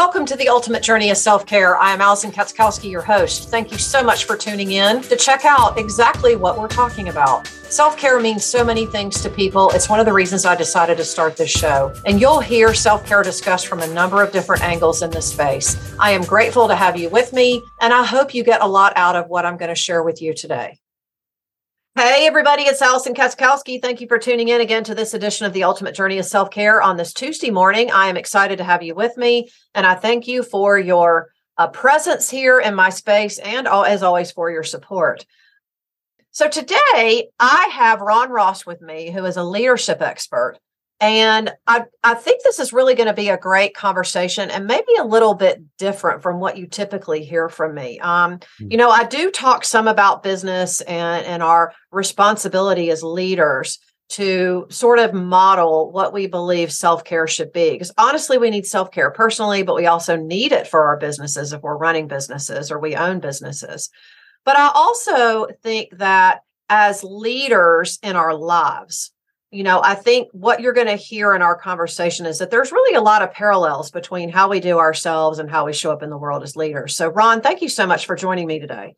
Welcome to the Ultimate Journey of Self Care. I am Allison Katzkowski, your host. Thank you so much for tuning in to check out exactly what we're talking about. Self care means so many things to people. It's one of the reasons I decided to start this show. And you'll hear self care discussed from a number of different angles in this space. I am grateful to have you with me, and I hope you get a lot out of what I'm going to share with you today. Hey, everybody, it's Allison Katzkowski. Thank you for tuning in again to this edition of the Ultimate Journey of Self Care on this Tuesday morning. I am excited to have you with me, and I thank you for your uh, presence here in my space and, all, as always, for your support. So, today I have Ron Ross with me, who is a leadership expert. And I, I think this is really going to be a great conversation and maybe a little bit different from what you typically hear from me. Um, mm. You know, I do talk some about business and, and our responsibility as leaders to sort of model what we believe self care should be. Because honestly, we need self care personally, but we also need it for our businesses if we're running businesses or we own businesses. But I also think that as leaders in our lives, you know, I think what you're going to hear in our conversation is that there's really a lot of parallels between how we do ourselves and how we show up in the world as leaders. So, Ron, thank you so much for joining me today.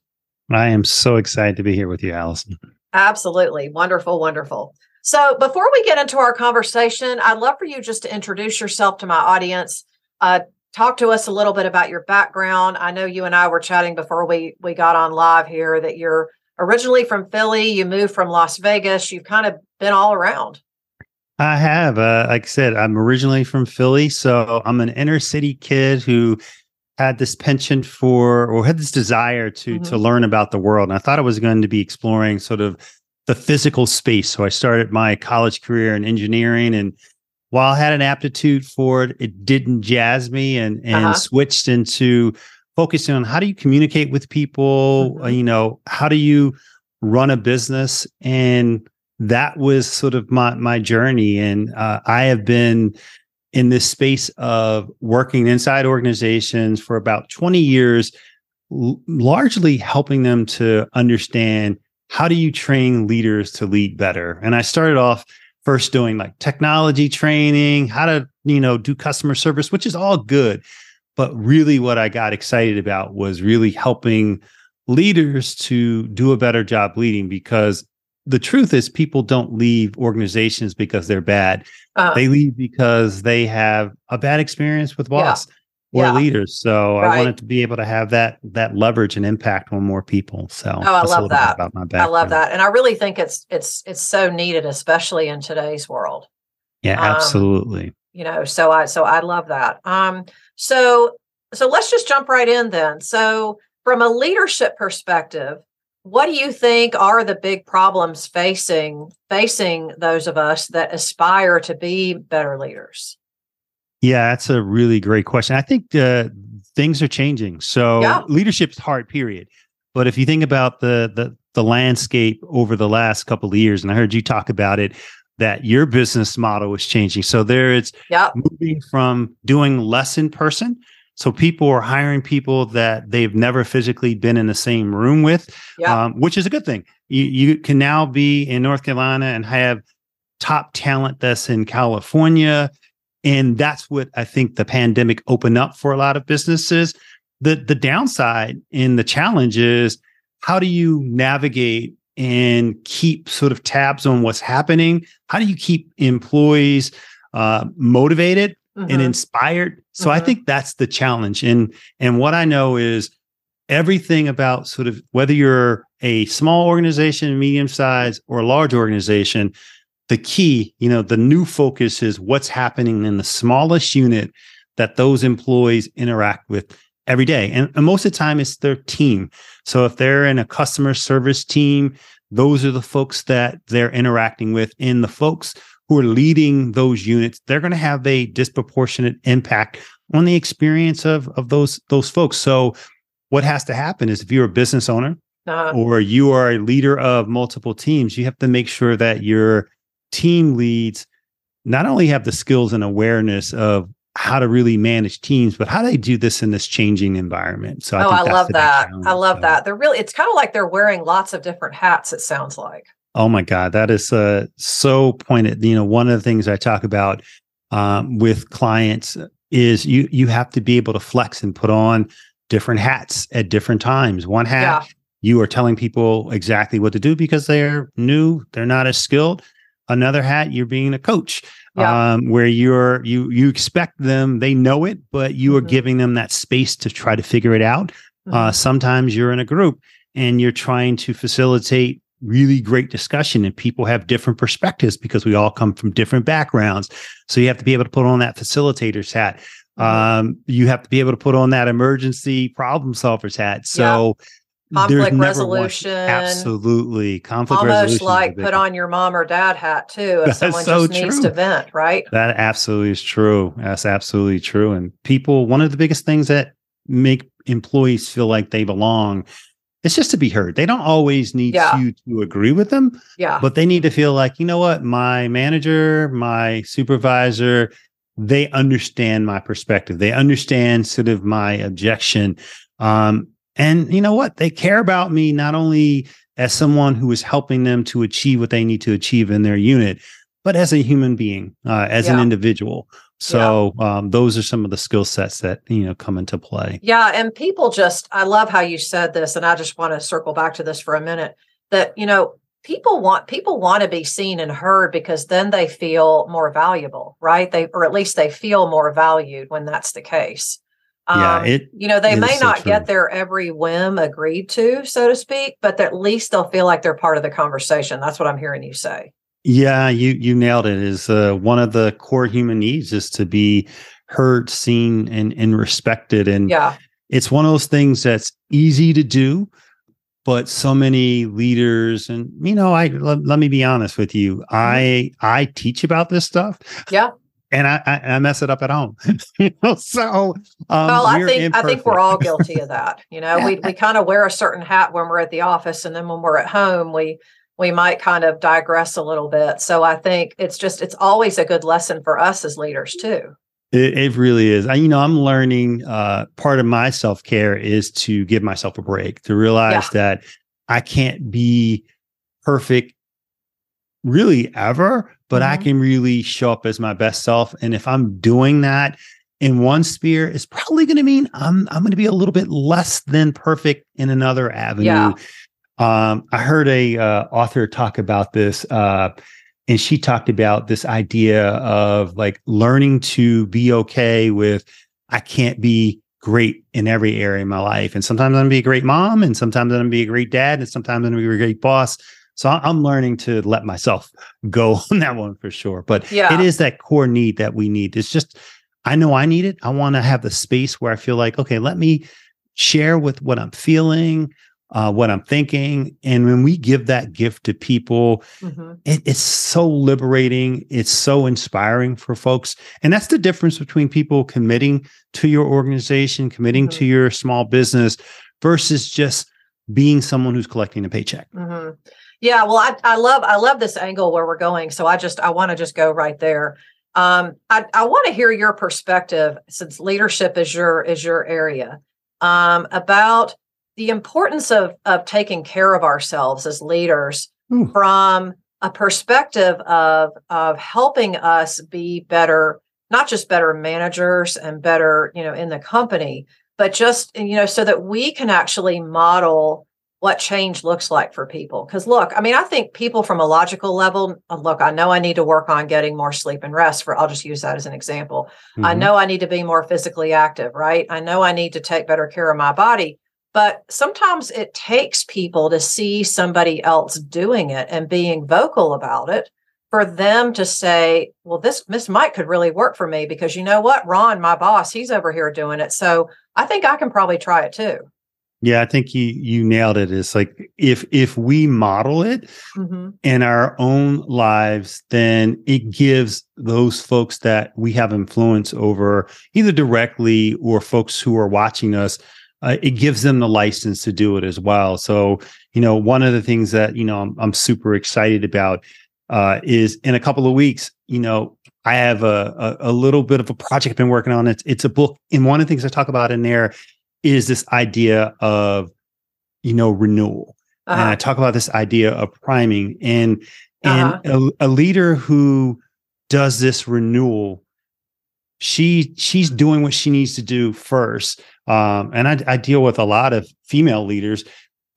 I am so excited to be here with you, Allison. Absolutely. Wonderful, wonderful. So, before we get into our conversation, I'd love for you just to introduce yourself to my audience. Uh, talk to us a little bit about your background. I know you and I were chatting before we we got on live here that you're originally from Philly, you moved from Las Vegas. You've kind of been all around. I have. Uh, like I said, I'm originally from Philly. So I'm an inner city kid who had this penchant for or had this desire to mm-hmm. to learn about the world. And I thought I was going to be exploring sort of the physical space. So I started my college career in engineering and while I had an aptitude for it, it didn't jazz me and and uh-huh. switched into focusing on how do you communicate with people, mm-hmm. you know, how do you run a business? And that was sort of my my journey. And uh, I have been in this space of working inside organizations for about 20 years l- largely helping them to understand how do you train leaders to lead better? And I started off first doing like technology training how to you know do customer service which is all good but really, what I got excited about was really helping leaders to do a better job leading because the truth is people don't leave organizations because they're bad. Uh, they leave because they have a bad experience with boss yeah, or yeah. leaders. So right. I wanted to be able to have that that leverage and impact on more people. So oh, I love that. About my background. I love that, and I really think it's it's it's so needed, especially in today's world. Yeah, um, absolutely. Um, you know, so I so I love that. Um, so, so let's just jump right in then. So, from a leadership perspective, what do you think are the big problems facing facing those of us that aspire to be better leaders? Yeah, that's a really great question. I think uh, things are changing. So yeah. leadership's hard, period. But if you think about the the the landscape over the last couple of years, and I heard you talk about it, that your business model is changing. So there it's yep. moving from doing less in person. So people are hiring people that they've never physically been in the same room with, yep. um, which is a good thing. You, you can now be in North Carolina and have top talent that's in California. And that's what I think the pandemic opened up for a lot of businesses. The the downside and the challenge is how do you navigate and keep sort of tabs on what's happening? How do you keep employees uh, motivated and mm-hmm. inspired? So I mm-hmm. think that's the challenge. And and what I know is everything about sort of whether you're a small organization, medium size, or a large organization, the key, you know, the new focus is what's happening in the smallest unit that those employees interact with every day. And, and, most of the time, it's their team. So if they're in a customer service team, those are the folks that they're interacting with. And the folks who are leading those units, they're going to have a disproportionate impact on the experience of, of those, those folks. So what has to happen is if you're a business owner uh-huh. or you are a leader of multiple teams, you have to make sure that your team leads not only have the skills and awareness of how to really manage teams, but how do they do this in this changing environment? So I oh, I love that. I love so. that. They're really it's kind of like they're wearing lots of different hats. It sounds like. Oh my God, that is uh, so pointed. You know, one of the things I talk about um, with clients, is you you have to be able to flex and put on different hats at different times. One hat, yeah. you are telling people exactly what to do because they're new, they're not as skilled. Another hat, you're being a coach. Yeah. Um, where you're you you expect them, they know it, but you are mm-hmm. giving them that space to try to figure it out. Uh, mm-hmm. Uh, sometimes you're in a group and you're trying to facilitate really great discussion and people have different perspectives because we all come from different backgrounds. So you have to be able to put on that facilitator's hat. Mm-hmm. Um, you have to be able to put on that emergency problem solver's hat. So yeah. Conflict resolution, absolutely conflict almost resolution. like put on your mom or dad hat too. If someone so just true. needs to vent, right? That absolutely is true. That's absolutely true. And people, one of the biggest things that make employees feel like they belong it's just to be heard. They don't always need yeah. you to agree with them. Yeah. But they need to feel like, you know what, my manager, my supervisor, they understand my perspective. They understand sort of my objection. Um, and you know what? They care about me not only as someone who is helping them to achieve what they need to achieve in their unit, but as a human being, uh, as yeah. an individual. So yeah. um, those are some of the skill sets that you know come into play. Yeah, and people just I love how you said this, and I just want to circle back to this for a minute. That you know people want people want to be seen and heard because then they feel more valuable, right? They or at least they feel more valued when that's the case. Um, yeah, it, you know they may not so get their every whim agreed to, so to speak, but at least they'll feel like they're part of the conversation. That's what I'm hearing you say. Yeah, you you nailed it. Is uh, one of the core human needs is to be heard, seen, and and respected. And yeah, it's one of those things that's easy to do, but so many leaders and you know, I let, let me be honest with you. Mm-hmm. I I teach about this stuff. Yeah. And I, I, I mess it up at home, you know. So, um, well, I think imperfect. I think we're all guilty of that. You know, we we kind of wear a certain hat when we're at the office, and then when we're at home, we we might kind of digress a little bit. So I think it's just it's always a good lesson for us as leaders too. It, it really is. I, you know, I'm learning. Uh, part of my self care is to give myself a break, to realize yeah. that I can't be perfect, really ever, but mm-hmm. I can really show up as my best self. And if I'm doing that in one sphere, it's probably going to mean I'm I'm going to be a little bit less than perfect in another avenue. Yeah. Um, I heard a uh, author talk about this, uh, and she talked about this idea of like learning to be okay with I can't be great in every area of my life, and sometimes I'm gonna be a great mom, and sometimes I'm gonna be a great dad, and sometimes I'm gonna be a great boss. So I'm learning to let myself go on that one for sure. But yeah. it is that core need that we need. It's just I know I need it. I want to have the space where I feel like, okay, let me share with what I'm feeling, uh, what I'm thinking. And when we give that gift to people, mm-hmm. it, it's so liberating. It's so inspiring for folks. And that's the difference between people committing to your organization, committing mm-hmm. to your small business versus just being someone who's collecting a paycheck. Mm-hmm. Yeah, well, I, I love I love this angle where we're going. So I just I want to just go right there. Um, I, I want to hear your perspective since leadership is your is your area um, about the importance of of taking care of ourselves as leaders mm. from a perspective of of helping us be better not just better managers and better you know in the company but just you know so that we can actually model what change looks like for people because look i mean i think people from a logical level uh, look i know i need to work on getting more sleep and rest for i'll just use that as an example mm-hmm. i know i need to be more physically active right i know i need to take better care of my body but sometimes it takes people to see somebody else doing it and being vocal about it for them to say, well, this Miss Mike could really work for me because you know what? Ron, my boss, he's over here doing it. So I think I can probably try it too. Yeah, I think you you nailed it. It's like if if we model it mm-hmm. in our own lives, then it gives those folks that we have influence over, either directly or folks who are watching us, uh, it gives them the license to do it as well. So, you know, one of the things that, you know, I'm, I'm super excited about uh, is in a couple of weeks, you know, I have a, a, a, little bit of a project I've been working on. It's, it's a book. And one of the things I talk about in there is this idea of, you know, renewal. Uh-huh. And I talk about this idea of priming and, and uh-huh. a, a leader who does this renewal she she's doing what she needs to do first. Um, and I, I deal with a lot of female leaders.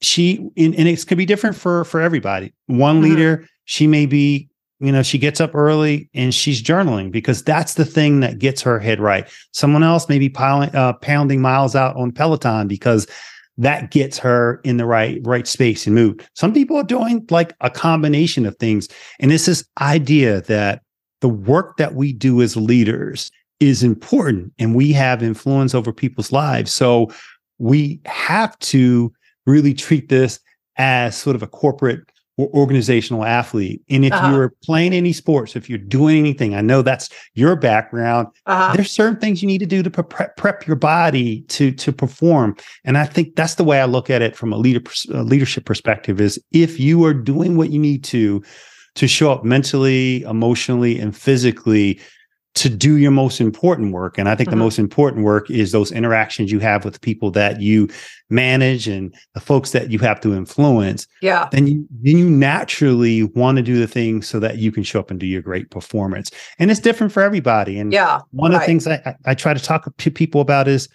She and, and it could be different for for everybody. One mm-hmm. leader, she may be you know she gets up early and she's journaling because that's the thing that gets her head right. Someone else may be piling, uh, pounding miles out on peloton because that gets her in the right right space and mood. Some people are doing like a combination of things and it's this idea that the work that we do as leaders is important and we have influence over people's lives. So we have to really treat this as sort of a corporate or organizational athlete. And if uh-huh. you're playing any sports, if you're doing anything, I know that's your background. Uh-huh. There's certain things you need to do to prep, prep your body to to perform. And I think that's the way I look at it from a leader a leadership perspective. Is if you are doing what you need to to show up mentally, emotionally, and physically to do your most important work. And I think mm-hmm. the most important work is those interactions you have with people that you manage and the folks that you have to influence. Yeah. Then you then you naturally want to do the things so that you can show up and do your great performance. And it's different for everybody. And yeah, one right. of the things I, I, I try to talk to people about is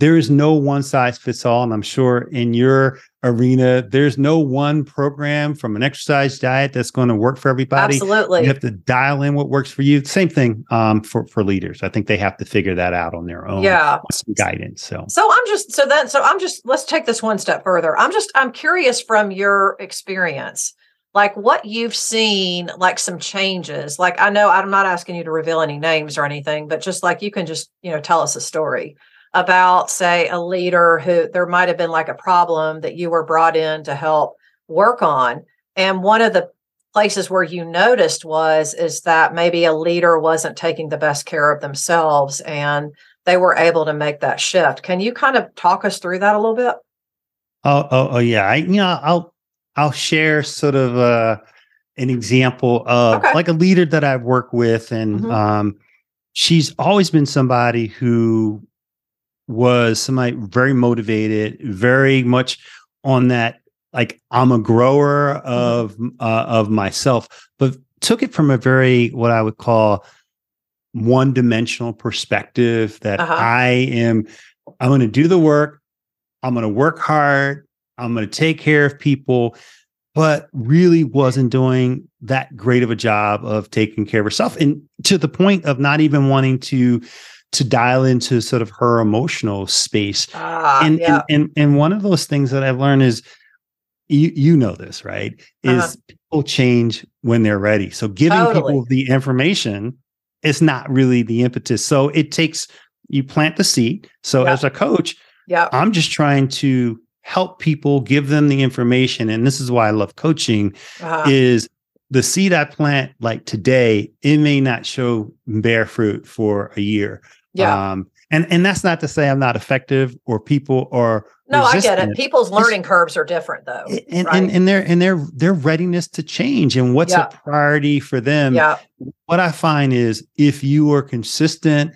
there is no one size fits all. And I'm sure in your arena, there's no one program from an exercise diet that's going to work for everybody. Absolutely. You have to dial in what works for you. Same thing um, for, for leaders. I think they have to figure that out on their own. Yeah. Some guidance. So, so I'm just, so then, so I'm just, let's take this one step further. I'm just, I'm curious from your experience like what you've seen like some changes like i know i'm not asking you to reveal any names or anything but just like you can just you know tell us a story about, say, a leader who there might have been like a problem that you were brought in to help work on. And one of the places where you noticed was is that maybe a leader wasn't taking the best care of themselves and they were able to make that shift. Can you kind of talk us through that a little bit? Oh, oh, oh yeah. I, you know, I'll I'll share sort of uh, an example of okay. like a leader that I've worked with, and mm-hmm. um, she's always been somebody who was somebody very motivated, very much on that like I'm a grower mm-hmm. of uh, of myself, but took it from a very what I would call one dimensional perspective that uh-huh. I am I'm going to do the work, I'm going to work hard, I'm going to take care of people, but really wasn't doing that great of a job of taking care of herself and to the point of not even wanting to to dial into sort of her emotional space. Ah, and, yeah. and, and and one of those things that I've learned is you you know this, right? Is uh-huh. people change when they're ready. So giving totally. people the information is not really the impetus. So it takes you plant the seed. So as a coach, yeah, I'm just trying to help people give them the information and this is why I love coaching uh-huh. is the seed I plant like today, it may not show bear fruit for a year. Yeah. Um, and and that's not to say I'm not effective or people are no, I get it. People's learning it's, curves are different though. And, right? and and their and their their readiness to change and what's yeah. a priority for them. Yeah. What I find is if you are consistent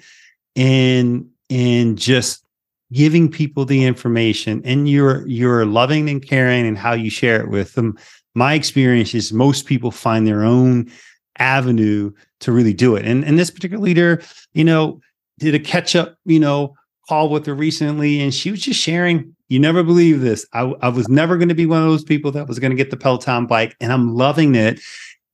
in in just giving people the information and you're you're loving and caring and how you share it with them, my experience is most people find their own avenue to really do it. And and this particular leader, you know, did a catch up, you know, call with her recently, and she was just sharing. You never believe this. I, I was never going to be one of those people that was going to get the Peloton bike, and I'm loving it.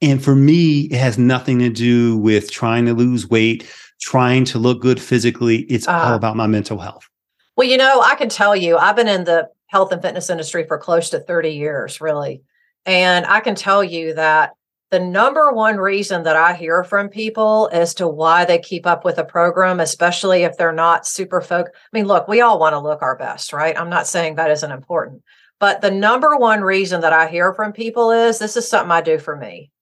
And for me, it has nothing to do with trying to lose weight, trying to look good physically. It's uh, all about my mental health. Well, you know, I can tell you, I've been in the health and fitness industry for close to 30 years, really. And I can tell you that the number one reason that I hear from people as to why they keep up with a program, especially if they're not super folk. I mean, look, we all want to look our best, right? I'm not saying that isn't important. But the number one reason that I hear from people is this is something I do for me.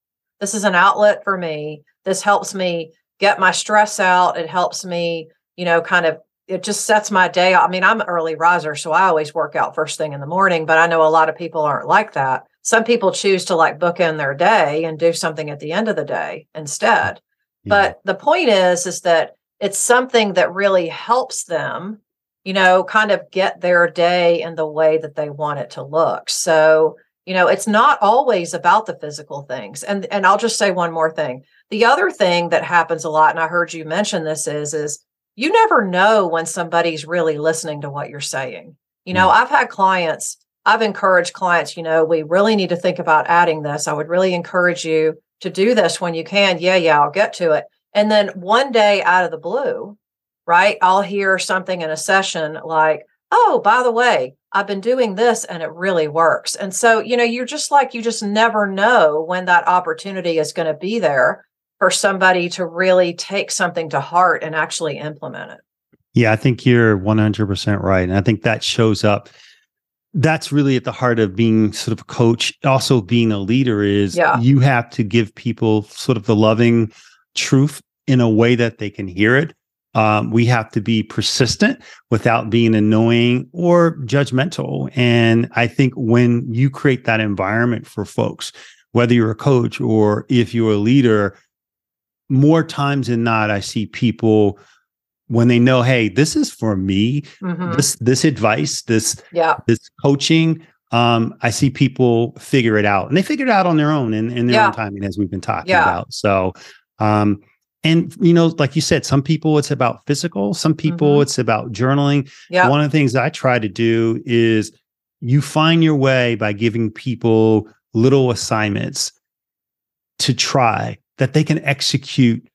This is an outlet for me. This helps me get my stress out. It helps me, you know, kind of, it just sets my day. I mean, I'm an early riser, so I always work out first thing in the morning, but I know a lot of people aren't like that some people choose to like book in their day and do something at the end of the day instead yeah. but the point is is that it's something that really helps them you know kind of get their day in the way that they want it to look so You know, it's not always about the physical things. And and I'll just say one more thing. The other thing that happens a lot, and I heard you mention this, is is you never know when somebody's really listening to what you're saying. You know, mm. I've had clients, I've encouraged clients, you know, we really need to think about adding this. I would really encourage you to do this when you can. Yeah, yeah, I'll get to it. And then one day out of the blue, right, I'll hear something in a session like, oh, by the way, I've been doing this and it really works. And so, you know, you're just like, you just never know when that opportunity is going to be there for somebody to really take something to heart and actually implement it. Yeah, I think you're 100% right. And I think that shows up. That's really at the heart of being sort of a coach, also being a leader is yeah. you have to give people sort of the loving truth in a way that they can hear it. Um, we have to be persistent without being annoying or judgmental. And I think when you create that environment for folks, whether you're a coach or if you're a leader, more times than not, I see people when they know, hey, this is for me, mm-hmm. this this advice, this yeah. this coaching. Um, I see people figure it out and they figure it out on their own in, in their yeah. own timing, as we've been talking yeah. about. So um, and you know like you said some people it's about physical some people mm-hmm. it's about journaling yeah one of the things i try to do is you find your way by giving people little assignments to try that they can execute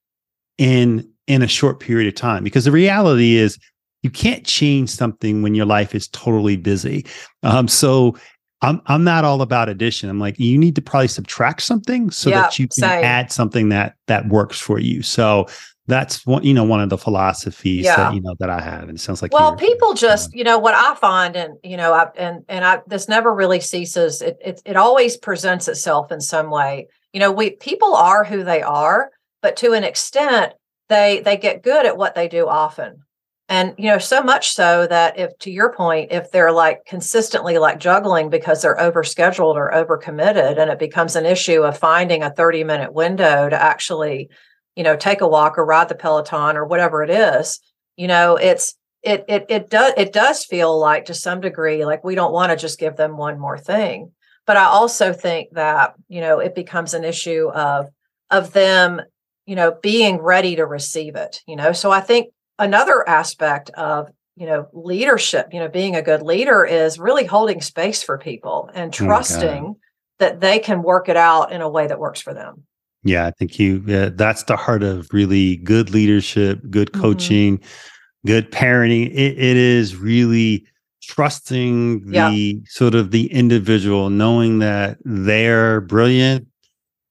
in in a short period of time because the reality is you can't change something when your life is totally busy um, so I'm I'm not all about addition. I'm like you need to probably subtract something so yeah, that you can same. add something that that works for you. So that's one you know one of the philosophies yeah. that you know that I have. And it sounds like well, people just you know what I find, and you know, I, and and I this never really ceases. It, it it always presents itself in some way. You know, we people are who they are, but to an extent, they they get good at what they do often. And you know so much so that if to your point if they're like consistently like juggling because they're overscheduled or overcommitted and it becomes an issue of finding a 30 minute window to actually you know take a walk or ride the peloton or whatever it is you know it's it it it does it does feel like to some degree like we don't want to just give them one more thing. But i also think that you know it becomes an issue of of them you know being ready to receive it you know so i think another aspect of you know leadership you know being a good leader is really holding space for people and oh trusting that they can work it out in a way that works for them yeah i think you yeah, that's the heart of really good leadership good mm-hmm. coaching mm-hmm. good parenting it, it is really trusting the yeah. sort of the individual knowing that they're brilliant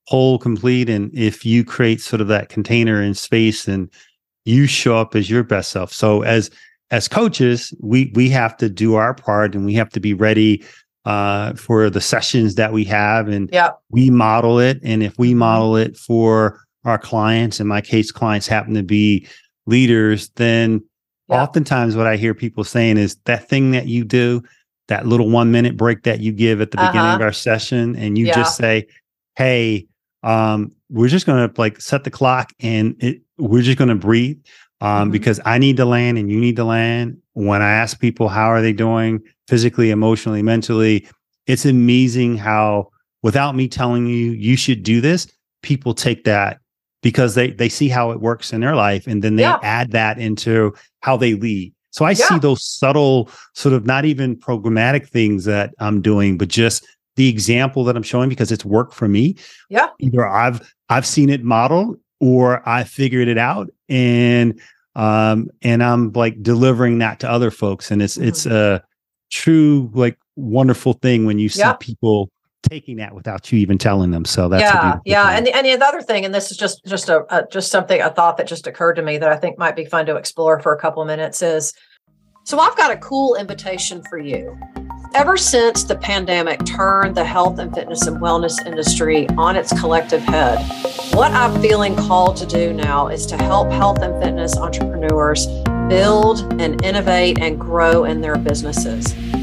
whole complete and if you create sort of that container and space and you show up as your best self. So as as coaches, we we have to do our part and we have to be ready uh, for the sessions that we have and yep. we model it. And if we mm-hmm. model it for our clients, in my case, clients happen to be leaders, then yep. oftentimes what I hear people saying is that thing that you do, that little one minute break that you give at the uh-huh. beginning of our session, and you yeah. just say, Hey, um, we're just to like set the clock and it, we're just to breathe um, mm-hmm. because I need to land and you need to land. When I ask people how are they doing physically, emotionally, mentally, it's amazing how without me telling you you should do this, people take that because they they see how it works in their life and then they yeah. add that into how they lead. So I yeah. see those subtle sort of not even programmatic things that I'm doing, but just the example that I'm showing because it's worked for me. Yeah. Either I've I've seen it modeled or I figured it out and um and I'm like delivering that to other folks and it's mm-hmm. it's a true like wonderful thing when you see yeah. people taking that without you even telling them so that's yeah yeah and the, and the other thing and this is just just a, a just something a thought that just occurred to me that i think might be fun to explore for a couple of minutes is so i've got a cool invitation for you Ever since the pandemic turned the health and fitness and wellness industry on its collective head, what I'm feeling called to do now is to help health and fitness entrepreneurs build and innovate and grow in their businesses.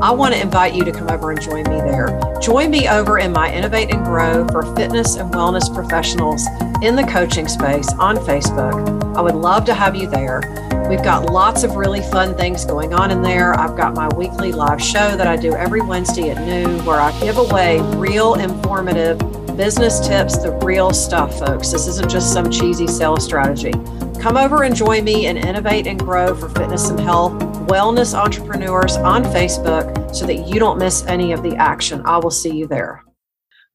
I want to invite you to come over and join me there. Join me over in my Innovate and Grow for fitness and wellness professionals in the coaching space on Facebook. I would love to have you there. We've got lots of really fun things going on in there. I've got my weekly live show that I do every Wednesday at noon where I give away real informative business tips, the real stuff, folks. This isn't just some cheesy sales strategy. Come over and join me and innovate and grow for fitness and health wellness entrepreneurs on Facebook so that you don't miss any of the action. I will see you there.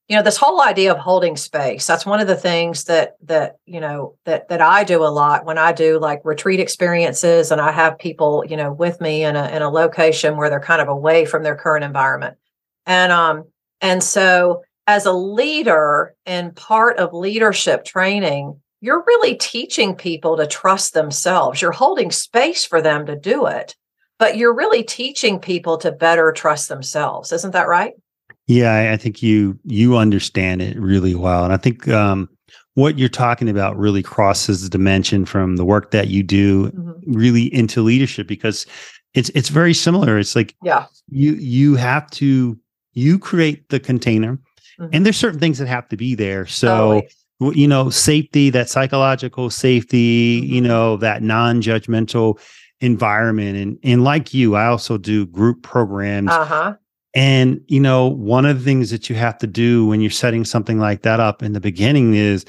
You know, this whole idea of holding space, that's one of the things that that, you know, that that I do a lot when I do like retreat experiences and I have people, you know, with me in a in a location where they're kind of away from their current environment. And um and so as a leader and part of leadership training, you're really teaching people to trust themselves. You're holding space for them to do it but you're really teaching people to better trust themselves. Isn't that right? Yeah, I think you you understand it really well, and I think um, what you're talking about really crosses the dimension from the work that you do mm-hmm. really into leadership because it's it's very similar. It's like yeah, you you have to you create the container, mm-hmm. and there's certain things that have to be there. So. You know, safety, that psychological safety, mm-hmm. you know, that non judgmental environment and and like you i also do group programs uh-huh. and you know one of the things that you have to do when you're setting something like that up in the beginning is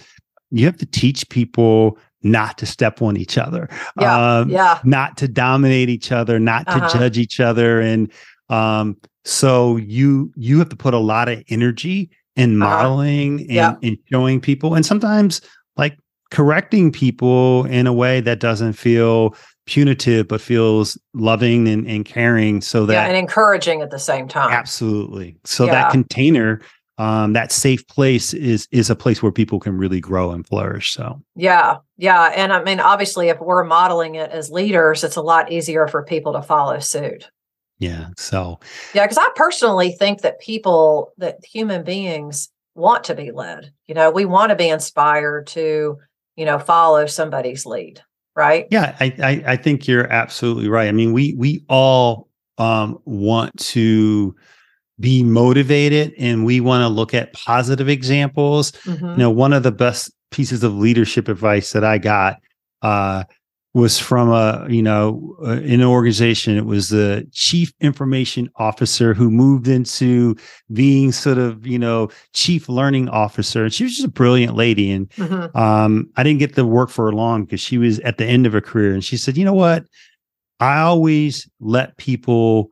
you have to teach people not to step on each other yeah, um, yeah. not to dominate each other not to uh-huh. judge each other and um, so you you have to put a lot of energy in uh-huh. modeling uh-huh. and, yeah. and showing people and sometimes like correcting people in a way that doesn't feel punitive but feels loving and, and caring so that yeah, and encouraging at the same time. Absolutely. So yeah. that container um, that safe place is is a place where people can really grow and flourish so. Yeah yeah and i mean obviously if we're modeling it as leaders it's a lot easier for people to follow suit. Yeah so. Yeah because i personally think that people that human beings want to be led. You know we want to be inspired to you know follow somebody's lead right? Yeah, I, I, I think you're absolutely right. I mean, we we all um, want to be motivated, and we want to look at positive examples. Mm-hmm. You know, one of the best pieces of leadership advice that I got uh, was from a you know uh, in an organization. It was the chief information officer who moved into being sort of you know chief learning officer. And she was just a brilliant lady. And mm-hmm. um, i didn't get to work for her long because she was at the end of her career. And she said you know what? I always let people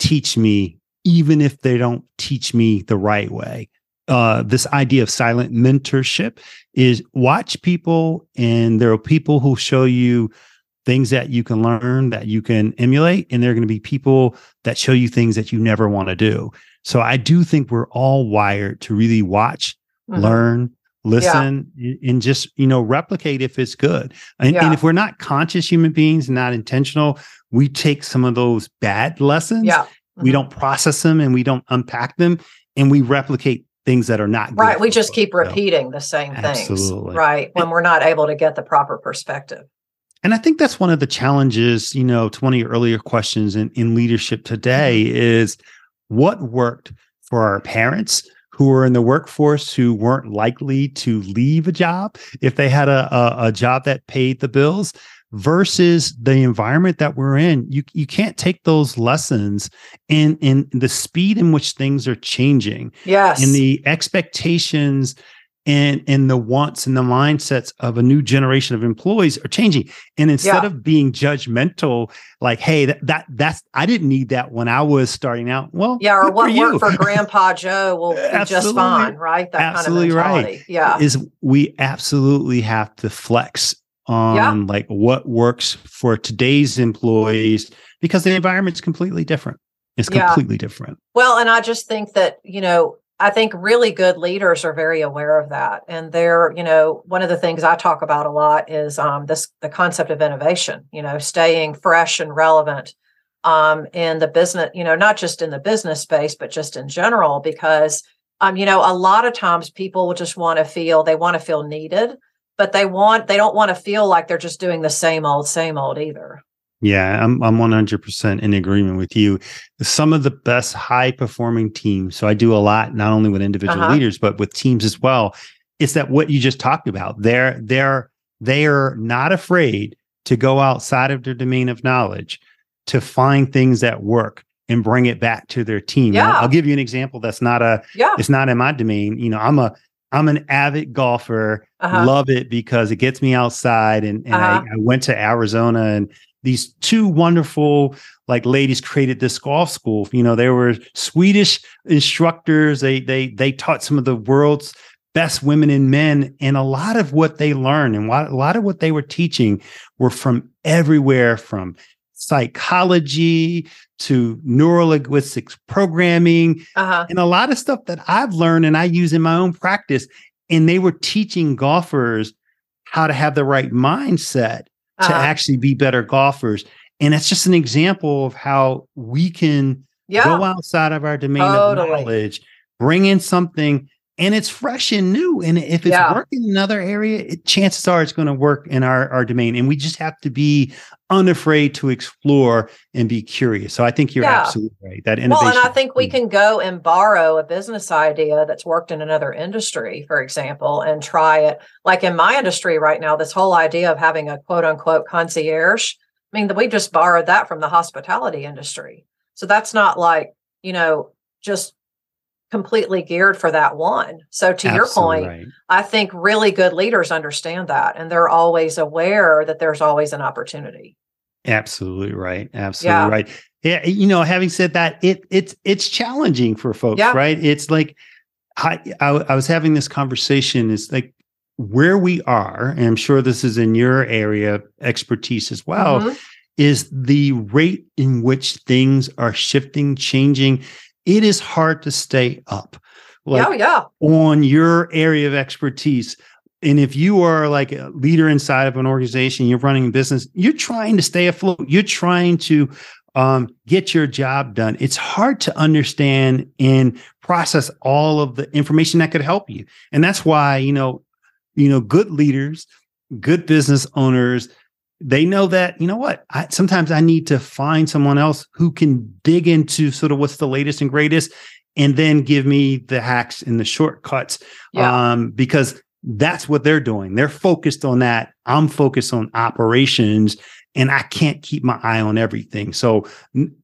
teach me even if they don't teach me the right way uh, this idea of silent mentorship is watch people, and there are people who show you things that you can learn that you can emulate, and there are going to be people that show you things that you never want to do. So I do think we're all wired to really watch, mm-hmm. learn, listen, yeah. and just you know replicate if it's good. And, yeah. and, if we're not conscious human beings, not intentional, we take some of those bad lessons. Yeah. Mm-hmm. We don't process them and we don't unpack them, and we replicate things that are not right. We just keep repeating the same things, right? When we're not able to get the proper perspective. And I think that's one of the challenges, you know, to one of your earlier questions in, in leadership today mm-hmm. is what worked for our parents who were in the workforce who weren't likely to leave a job if they had a, a, a job that paid the bills versus the environment that we're in you you can't take those lessons in in the speed in which things are changing yes. and the expectations and and the wants and the mindsets of a new generation of employees are changing. And instead yeah. of being judgmental like hey that, that that's i didn't need that when i was starting out. Well yeah or what worked for grandpa joe will be just fine right? That absolutely kind of right. yeah. Is we absolutely have to flex on yeah. like what works for today's employees because the environment's completely different. It's completely yeah. different. Well, and I just think that, you know, I think really good leaders are very aware of that. And they're, you know, one of the things I talk about a lot is um, this the concept of innovation, you know, staying fresh and relevant um, in the business, you know, not just in the business space, but just in general, because um, you know, a lot of times people just want to feel they want to feel needed, but they want they don't want to feel like they're just doing the same old, same old either. Yeah, I'm I'm 100% in agreement with you. Some of the best high performing teams. So I do a lot not only with individual uh-huh. leaders but with teams as well. Is that what you just talked about? They're they're they're not afraid to go outside of their domain of knowledge to find things that work and bring it back to their team. Yeah. I'll give you an example that's not a yeah. it's not in my domain. You know, I'm a I'm an avid golfer. Uh-huh. Love it because it gets me outside and, and uh-huh. I, I went to Arizona and these two wonderful like ladies created this golf school. You know, they were Swedish instructors. They they they taught some of the world's best women and men, and a lot of what they learned and a lot of what they were teaching were from everywhere, from psychology to neurolinguistics programming, uh-huh. and a lot of stuff that I've learned and I use in my own practice. And they were teaching golfers how to have the right mindset to uh-huh. actually be better golfers. And it's just an example of how we can yeah. go outside of our domain totally. of knowledge, bring in something, and it's fresh and new. And if it's yeah. working in another area, it, chances are it's going to work in our, our domain. And we just have to be unafraid to explore and be curious. So I think you're yeah. absolutely right. That innovation. Well, and I think we can go and borrow a business idea that's worked in another industry, for example, and try it. Like in my industry right now, this whole idea of having a quote unquote concierge. I mean, we just borrowed that from the hospitality industry. So that's not like, you know, just completely geared for that one. So to Absolutely your point, right. I think really good leaders understand that and they're always aware that there's always an opportunity. Absolutely right. Absolutely yeah. right. Yeah, you know, having said that, it it's it's challenging for folks, yeah. right? It's like I, I I was having this conversation. It's like where we are, and I'm sure this is in your area of expertise as well, mm-hmm. is the rate in which things are shifting, changing, it is hard to stay up. Like yeah, yeah. On your area of expertise. And if you are like a leader inside of an organization, you're running a business, you're trying to stay afloat. You're trying to um, get your job done. It's hard to understand and process all of the information that could help you. And that's why, you know, you know, good leaders, good business owners, they know that you know what? I, sometimes i need to find someone else who can dig into sort of what's the latest and greatest and then give me the hacks and the shortcuts yeah. um, because that's what they're doing. They're focused on that. I'm focused on operations and i can't keep my eye on everything. So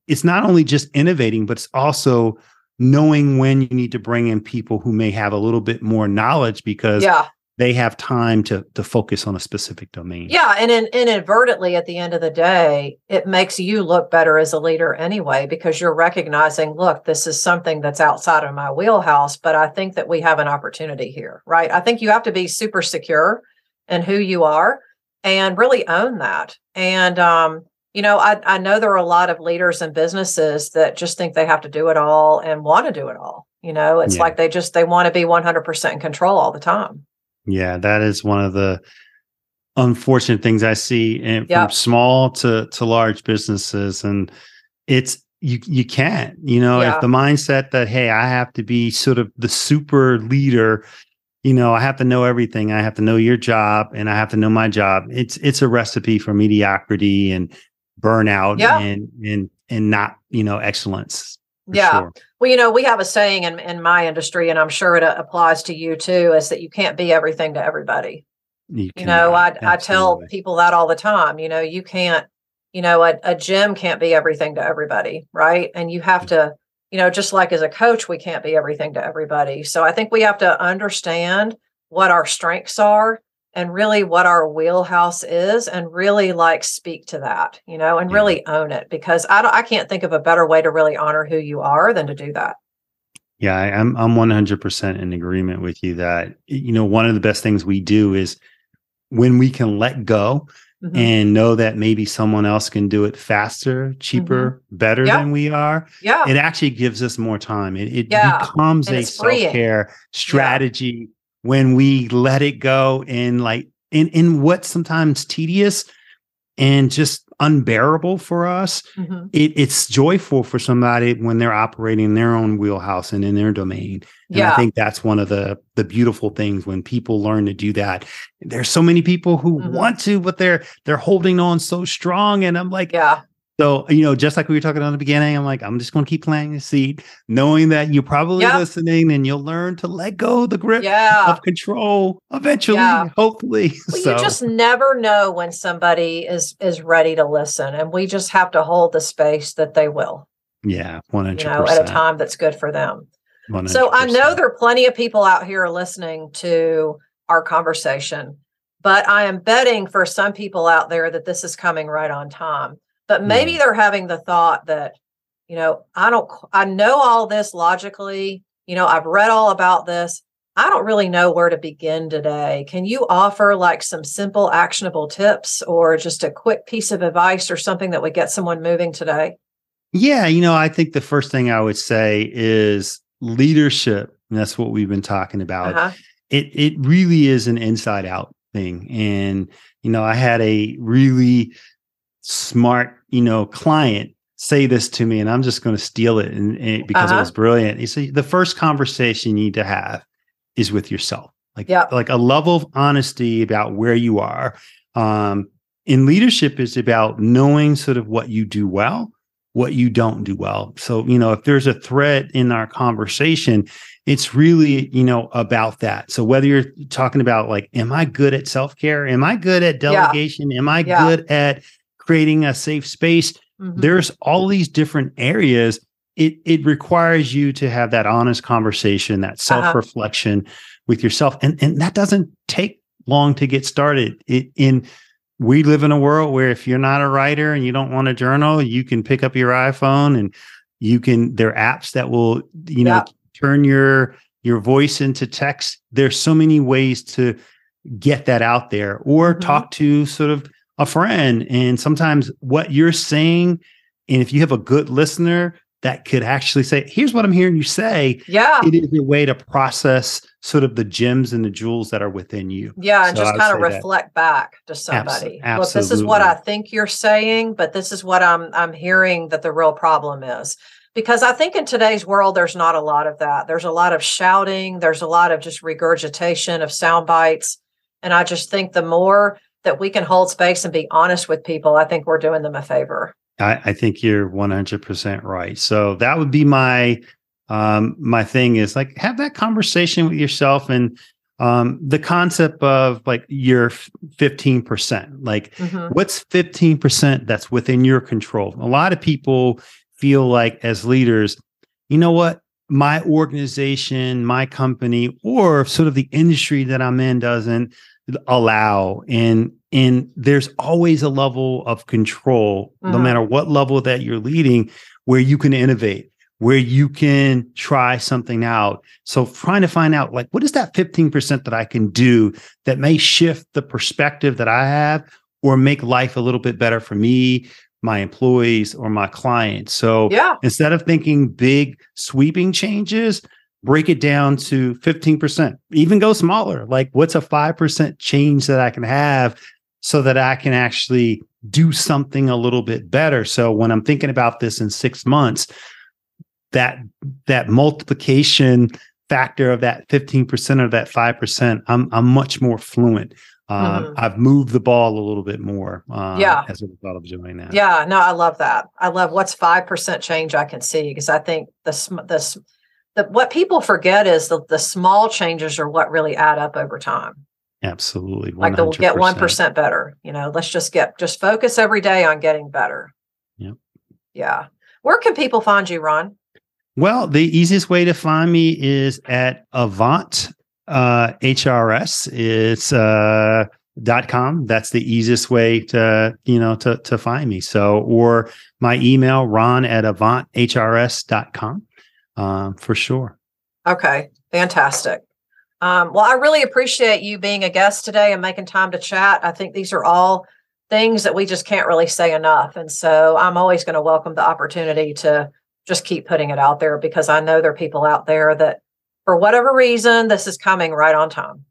it's not only just innovating but it's also knowing when you need to bring in people who may have a little bit more knowledge because yeah they have time to to focus on a specific domain. Yeah, and in, inadvertently, at the end of the day, it makes you look better as a leader anyway because you're recognizing, look, this is something that's outside of my wheelhouse, but I think that we have an opportunity here, right? I think you have to be super secure in who you are and really own that. And um, you know, I, I know there are a lot of leaders and businesses that just think they have to do it all and want to do it all. You know, it's yeah. like they just they want to be 100% in control all the time. Yeah, that is one of the unfortunate things I see in, yep. from small to to large businesses, and it's you you can't you know yeah. if the mindset that hey I have to be sort of the super leader you know i have to know everything i have to know your job and i have to know my job it's it's a recipe for mediocrity and burnout and and and not you know excellence yeah. Sure. Well, you know, we have a saying in, in my industry, and I'm sure it applies to you too, is that you can't be everything to everybody. You, you know, I, I tell people that all the time. You know, you can't, you know, a, a gym can't be everything to everybody, right? And you have to, you know, just like as a coach, we can't be everything to everybody. So I think we have to understand what our strengths are and really what our wheelhouse is and really like speak to that you know and yeah. really own it because I, don't, I can't think of a better way to really honor who you are than to do that yeah I, i'm i'm 100% in agreement with you that you know one of the best things we do is when we can let go mm-hmm. and know that maybe someone else can do it faster, cheaper, mm-hmm. better than we are, yeah. it actually gives us more time. It, it yeah. becomes and a self care strategy. When we let it go in like in in what sometimes tedious and just unbearable for us. Mm-hmm. It, it's joyful for somebody when they're operating in their own wheelhouse and in their domain. And yeah. I think that's one of the the beautiful things when people learn to do that. There's so many people who mm-hmm. want to, but they're they're holding on so strong. And I'm like, yeah, so, you know, just like we were talking on the beginning, I'm like, I'm just going to keep planting the seed, knowing that you're probably yep. listening and you'll learn to let go the grip yeah. of control eventually, yeah. hopefully. Well, so. You just never know when somebody is is ready to listen, and we just have to hold the space that they will. Yeah, one hundred. You know, at a time that's good for them. 100%. So I know there are plenty of people out here listening to our conversation, but I am betting for some people out there that this is coming right on time but maybe mm. they're having the thought that you know i don't i know all this logically you know i've read all about this. I don't really know where to begin today. Can you offer like some simple actionable tips or just a quick piece of advice or something that would get someone moving today? Yeah you know i think the first thing i would say is leadership that's what we've been talking about. Uh-huh. it it really is an inside out thing. And you know i had a really smart, you know, client say this to me and I'm just going to steal it and, and because uh-huh. it was brilliant. He said the first conversation you need to have is with yourself. Like yep. like a level of honesty about where you are. Um in leadership is about knowing sort of what you do well, what you don't do well. So, you know, if there's a thread in our conversation, it's really, you know, about that. So whether you're talking about like, am I good at self-care? Am I good at delegation? Yeah. Am I yeah. good at creating a safe space. Mm-hmm. There's all these different areas. It it requires you to have that honest conversation, that self reflection uh-huh. with yourself, and and that doesn't take long to get started. It in we live in a world where if you're not a writer and you don't want to journal, you can pick up your iPhone and you can there are apps that will you know turn your your voice into text. There's so many ways to get that out there or mm-hmm. talk to sort of a friend. And sometimes what you're saying, and if you have a good listener that could actually say, here's what I'm hearing you say. Yeah. It is a way to process sort of the gems and the jewels that are within you. Yeah. And just kind of reflect that. back to somebody. Abs- Look, this is what I think you're saying, but this is what I'm I'm hearing that the real problem is. Because I think in today's world, there's not a lot of that. There's a lot of shouting, there's a lot of just regurgitation of sound bites. And I just think the more that we can hold space and be honest with people, I think we're doing them a favor. I, I think you're 100% right. So that would be my um my thing is like have that conversation with yourself and um the concept of like your 15% like mm-hmm. what's 15% that's within your control a lot of people feel like as leaders you know what my organization my company or sort of the industry that i'm in doesn't allow and and there's always a level of control no mm-hmm. matter what level that you're leading where you can innovate where you can try something out so trying to find out like what is that 15% that i can do that may shift the perspective that i have or make life a little bit better for me my employees or my clients so yeah instead of thinking big sweeping changes break it down to 15%, even go smaller. Like, what's a 5% change that I can have so that I can actually do something a little bit better? So, when I'm thinking about this in six months, that that multiplication factor of that 15% or that 5%, I'm I'm much more fluent. Um, mm. I've moved the ball a little bit more. Uh, yeah, as a result of doing that. Yeah, no, I love that. I love what's five percent change I can see because I think the the the, what people forget is that the small changes are what really add up over time. Absolutely. 100%. Like they'll get 1% better. You know, let's just get, just focus every day on getting better. Yep. Yeah. Where can people find you, Ron? Well, the easiest way to find me is at Avant uh, HRS. It's uh, dot com. That's the easiest way to, you know, to, to find me. So, or my email, ron at avanthrs.com um, for sure. Okay, fantastic. Um, well, I really appreciate you being a guest today and making time to chat. I think these are all things that we just can't really say enough. And so I'm always going to welcome the opportunity to just keep putting it out there because I know there are people out there that, for whatever reason, this is coming right on time.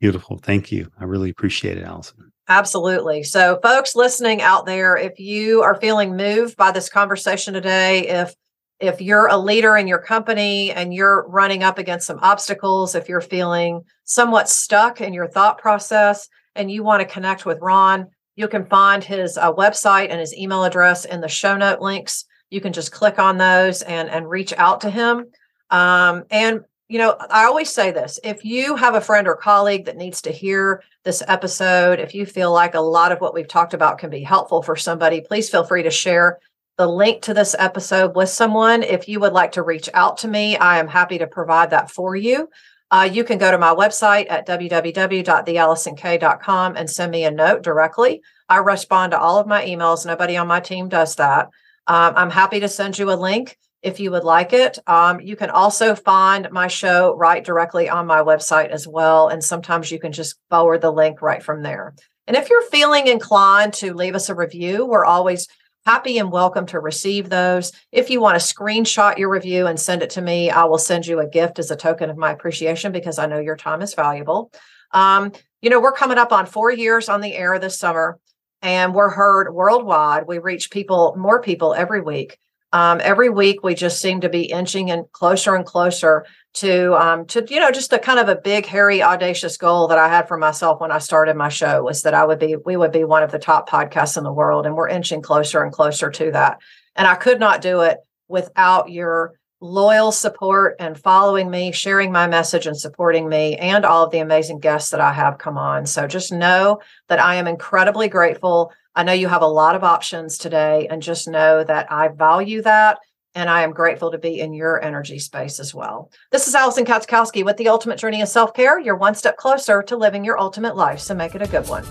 Beautiful. Thank you. I really appreciate it, Allison. Absolutely. So, folks listening out there, if you are feeling moved by this conversation today, if if you're a leader in your company and you're running up against some obstacles, if you're feeling somewhat stuck in your thought process and you want to connect with Ron, you can find his uh, website and his email address in the show note links. You can just click on those and and reach out to him. Um, and you know, I always say this: if you have a friend or colleague that needs to hear this episode, if you feel like a lot of what we've talked about can be helpful for somebody, please feel free to share the link to this episode with someone. If you would like to reach out to me, I am happy to provide that for you. Uh, you can go to my website at www.theallisonk.com and send me a note directly. I respond to all of my emails. Nobody on my team does that. Um, I'm happy to send you a link if you would like it. Um, you can also find my show right directly on my website as well. And sometimes you can just forward the link right from there. And if you're feeling inclined to leave us a review, we're always happy and welcome to receive those. If you want to screenshot your review and send it to me, I will send you a gift as a token of my appreciation because I know your time is valuable. Um, you know, we're coming up on four years on the air this summer, and we're heard worldwide. We reach people, more people every week. Um, every week, we just seem to be inching in closer and closer to um, to you know just a kind of a big hairy audacious goal that I had for myself when I started my show was that I would be we would be one of the top podcasts in the world and we're inching closer and closer to that. And I could not do it without your loyal support and following me sharing my message and supporting me and all of the amazing guests that I have come on so just know that I am incredibly grateful I know you have a lot of options today and just know that I value that and I am grateful to be in your energy space as well. This is Allison Katzkowski with the Ultimate Journey of Self Care. You're one step closer to living your ultimate life, so make it a good one.